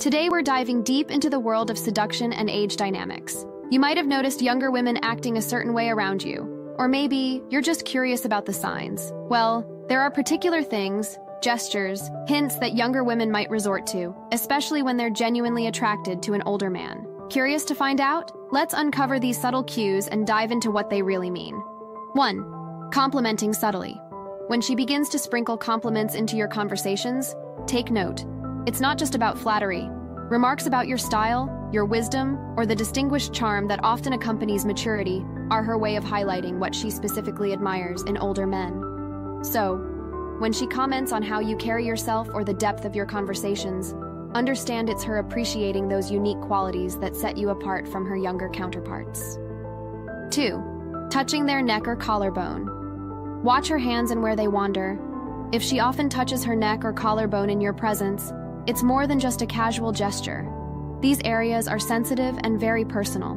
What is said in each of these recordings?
Today we're diving deep into the world of seduction and age dynamics. You might have noticed younger women acting a certain way around you, or maybe you're just curious about the signs. Well, there are particular things, gestures, hints that younger women might resort to, especially when they're genuinely attracted to an older man. Curious to find out? Let's uncover these subtle cues and dive into what they really mean. 1. Complimenting subtly. When she begins to sprinkle compliments into your conversations, take note. It's not just about flattery. Remarks about your style, your wisdom, or the distinguished charm that often accompanies maturity are her way of highlighting what she specifically admires in older men. So, when she comments on how you carry yourself or the depth of your conversations, understand it's her appreciating those unique qualities that set you apart from her younger counterparts. 2. Touching their neck or collarbone. Watch her hands and where they wander. If she often touches her neck or collarbone in your presence, it's more than just a casual gesture. These areas are sensitive and very personal.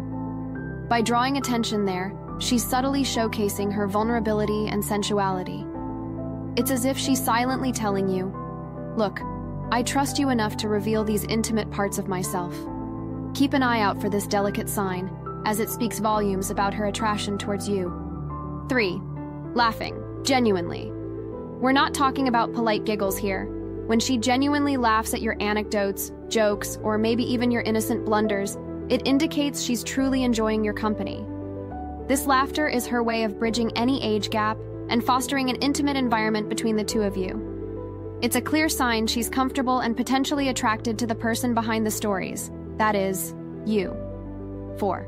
By drawing attention there, she's subtly showcasing her vulnerability and sensuality. It's as if she's silently telling you, Look, I trust you enough to reveal these intimate parts of myself. Keep an eye out for this delicate sign, as it speaks volumes about her attraction towards you. 3. Laughing, genuinely. We're not talking about polite giggles here. When she genuinely laughs at your anecdotes, jokes, or maybe even your innocent blunders, it indicates she's truly enjoying your company. This laughter is her way of bridging any age gap and fostering an intimate environment between the two of you. It's a clear sign she's comfortable and potentially attracted to the person behind the stories, that is, you. 4.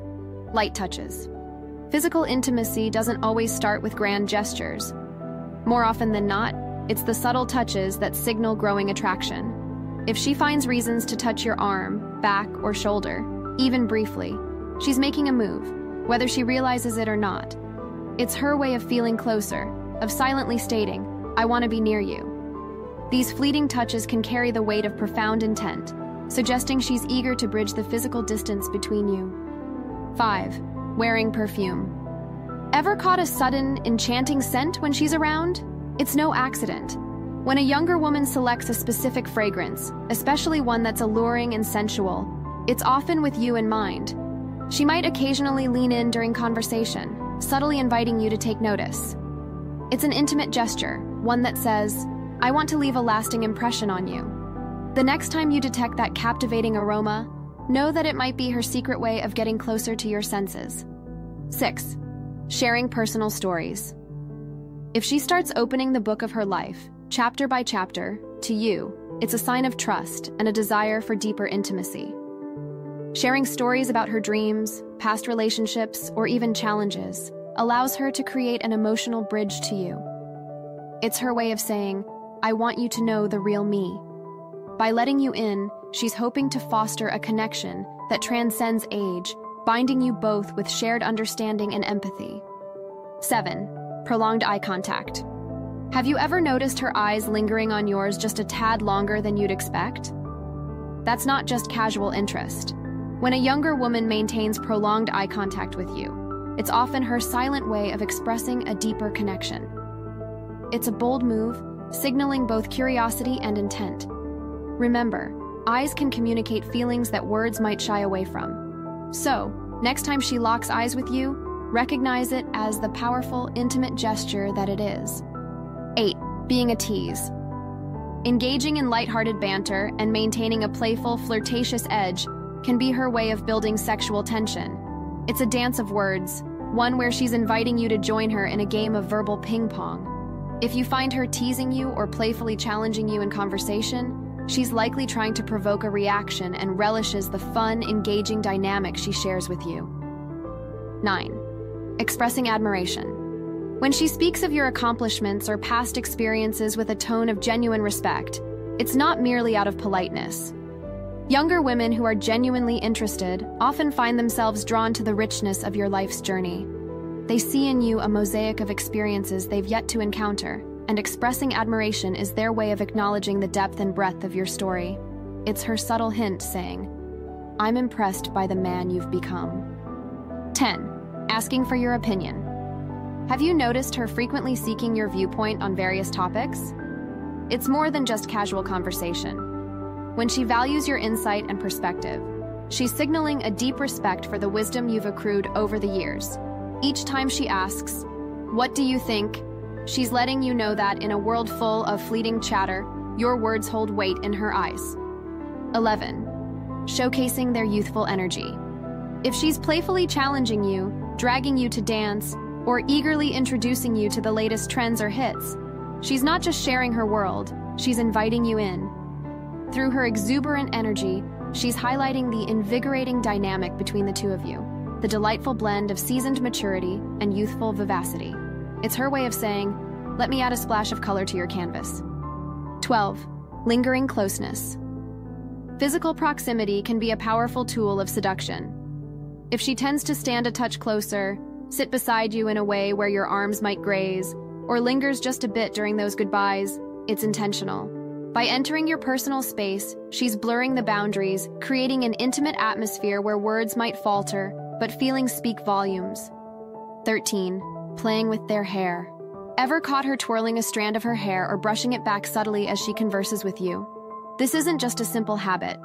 Light touches. Physical intimacy doesn't always start with grand gestures. More often than not, it's the subtle touches that signal growing attraction. If she finds reasons to touch your arm, back, or shoulder, even briefly, she's making a move, whether she realizes it or not. It's her way of feeling closer, of silently stating, I want to be near you. These fleeting touches can carry the weight of profound intent, suggesting she's eager to bridge the physical distance between you. 5. Wearing perfume. Ever caught a sudden, enchanting scent when she's around? It's no accident. When a younger woman selects a specific fragrance, especially one that's alluring and sensual, it's often with you in mind. She might occasionally lean in during conversation, subtly inviting you to take notice. It's an intimate gesture, one that says, I want to leave a lasting impression on you. The next time you detect that captivating aroma, know that it might be her secret way of getting closer to your senses. 6. Sharing personal stories. If she starts opening the book of her life, chapter by chapter, to you, it's a sign of trust and a desire for deeper intimacy. Sharing stories about her dreams, past relationships, or even challenges allows her to create an emotional bridge to you. It's her way of saying, I want you to know the real me. By letting you in, she's hoping to foster a connection that transcends age, binding you both with shared understanding and empathy. 7. Prolonged eye contact. Have you ever noticed her eyes lingering on yours just a tad longer than you'd expect? That's not just casual interest. When a younger woman maintains prolonged eye contact with you, it's often her silent way of expressing a deeper connection. It's a bold move signaling both curiosity and intent. Remember, eyes can communicate feelings that words might shy away from. So, next time she locks eyes with you, recognize it as the powerful, intimate gesture that it is. 8. Being a tease. Engaging in lighthearted banter and maintaining a playful, flirtatious edge can be her way of building sexual tension. It's a dance of words, one where she's inviting you to join her in a game of verbal ping pong. If you find her teasing you or playfully challenging you in conversation, she's likely trying to provoke a reaction and relishes the fun, engaging dynamic she shares with you. 9. Expressing admiration. When she speaks of your accomplishments or past experiences with a tone of genuine respect, it's not merely out of politeness. Younger women who are genuinely interested often find themselves drawn to the richness of your life's journey. They see in you a mosaic of experiences they've yet to encounter, and expressing admiration is their way of acknowledging the depth and breadth of your story. It's her subtle hint saying, I'm impressed by the man you've become. 10. Asking for your opinion. Have you noticed her frequently seeking your viewpoint on various topics? It's more than just casual conversation. when she values your insight and perspective. She's signaling a deep respect for the wisdom you've accrued over the years. Each time she asks, What do you think? She's letting you know that in a world full of fleeting chatter, your words hold weight in her eyes. 11. Showcasing their youthful energy. If she's playfully challenging you, dragging you to dance, or eagerly introducing you to the latest trends or hits, she's not just sharing her world, she's inviting you in. Through her exuberant energy, she's highlighting the invigorating dynamic between the two of you, the delightful blend of seasoned maturity and youthful vivacity. It's her way of saying, let me add a splash of color to your canvas. 12. Lingering closeness. Physical proximity can be a powerful tool of seduction. If she tends to stand a touch closer, sit beside you in a way where your arms might graze, or lingers just a bit during those goodbyes, it's intentional. By entering your personal space, she's blurring the boundaries, creating an intimate atmosphere where words might falter, but feelings speak volumes. 13. Playing with their hair. Ever caught her twirling a strand of her hair or brushing it back subtly as she converses with you? This isn't just a simple habit.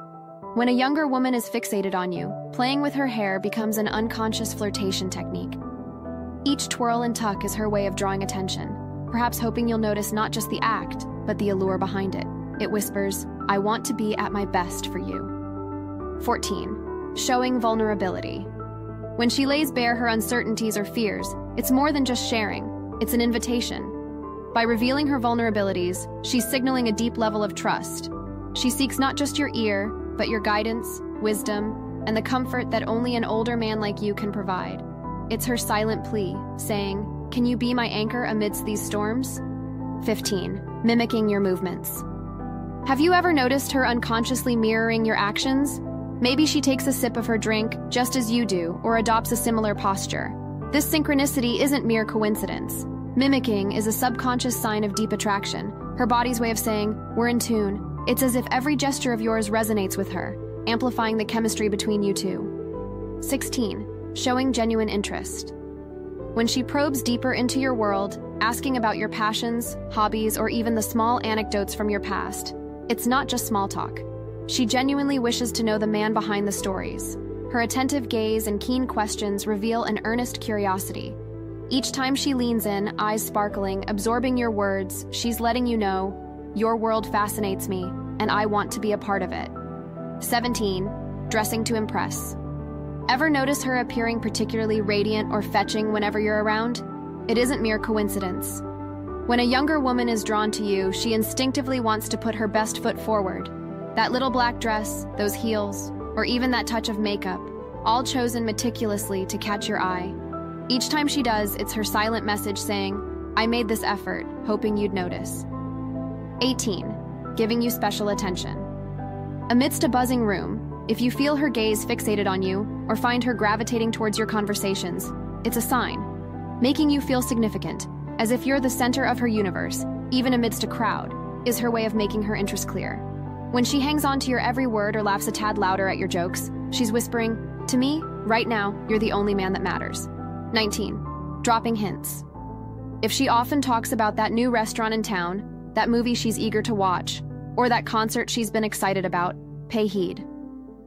When a younger woman is fixated on you, playing with her hair becomes an unconscious flirtation technique. Each twirl and tuck is her way of drawing attention, perhaps hoping you'll notice not just the act, but the allure behind it. It whispers, I want to be at my best for you. 14. Showing vulnerability. When she lays bare her uncertainties or fears, it's more than just sharing, it's an invitation. By revealing her vulnerabilities, she's signaling a deep level of trust. She seeks not just your ear, but your guidance, wisdom, and the comfort that only an older man like you can provide. It's her silent plea, saying, Can you be my anchor amidst these storms? 15. Mimicking your movements. Have you ever noticed her unconsciously mirroring your actions? Maybe she takes a sip of her drink just as you do, or adopts a similar posture. This synchronicity isn't mere coincidence. Mimicking is a subconscious sign of deep attraction, her body's way of saying, We're in tune, it's as if every gesture of yours resonates with her, amplifying the chemistry between you two. 16. Showing genuine interest. When she probes deeper into your world, asking about your passions, hobbies, or even the small anecdotes from your past, it's not just small talk. She genuinely wishes to know the man behind the stories. Her attentive gaze and keen questions reveal an earnest curiosity. Each time she leans in, eyes sparkling, absorbing your words, she's letting you know your world fascinates me, and I want to be a part of it. 17. Dressing to impress. Ever notice her appearing particularly radiant or fetching whenever you're around? It isn't mere coincidence. When a younger woman is drawn to you, she instinctively wants to put her best foot forward. That little black dress, those heels, or even that touch of makeup, all chosen meticulously to catch your eye. Each time she does, it's her silent message saying, I made this effort, hoping you'd notice. 18. Giving you special attention. Amidst a buzzing room, if you feel her gaze fixated on you or find her gravitating towards your conversations, it's a sign, making you feel significant, as if you're the center of her universe, even amidst a crowd, is her way of making her interest clear. When she hangs on to your every word or laughs a tad louder at your jokes, she's whispering, To me, right now, you're the only man that matters. 19. Dropping hints. If she often talks about that new restaurant in town, that movie she's eager to watch, or that concert she's been excited about, pay heed.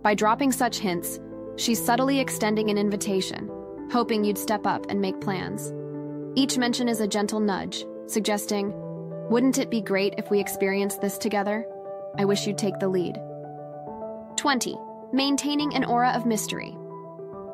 By dropping such hints, she's subtly extending an invitation, hoping you'd step up and make plans. Each mention is a gentle nudge, suggesting, Wouldn't it be great if we experienced this together? I wish you'd take the lead. 20. Maintaining an aura of mystery.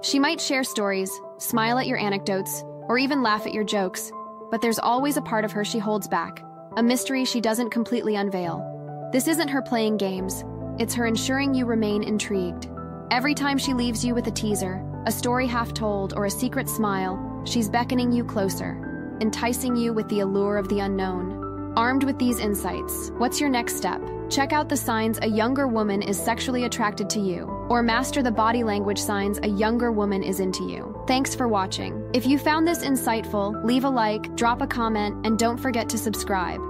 She might share stories, smile at your anecdotes, or even laugh at your jokes, but there's always a part of her she holds back a mystery she doesn't completely unveil. This isn't her playing games, it's her ensuring you remain intrigued. Every time she leaves you with a teaser, a story half told, or a secret smile, she's beckoning you closer, enticing you with the allure of the unknown. Armed with these insights, what's your next step? Check out the signs a younger woman is sexually attracted to you, or master the body language signs a younger woman is into you. Thanks for watching. If you found this insightful, leave a like, drop a comment, and don't forget to subscribe.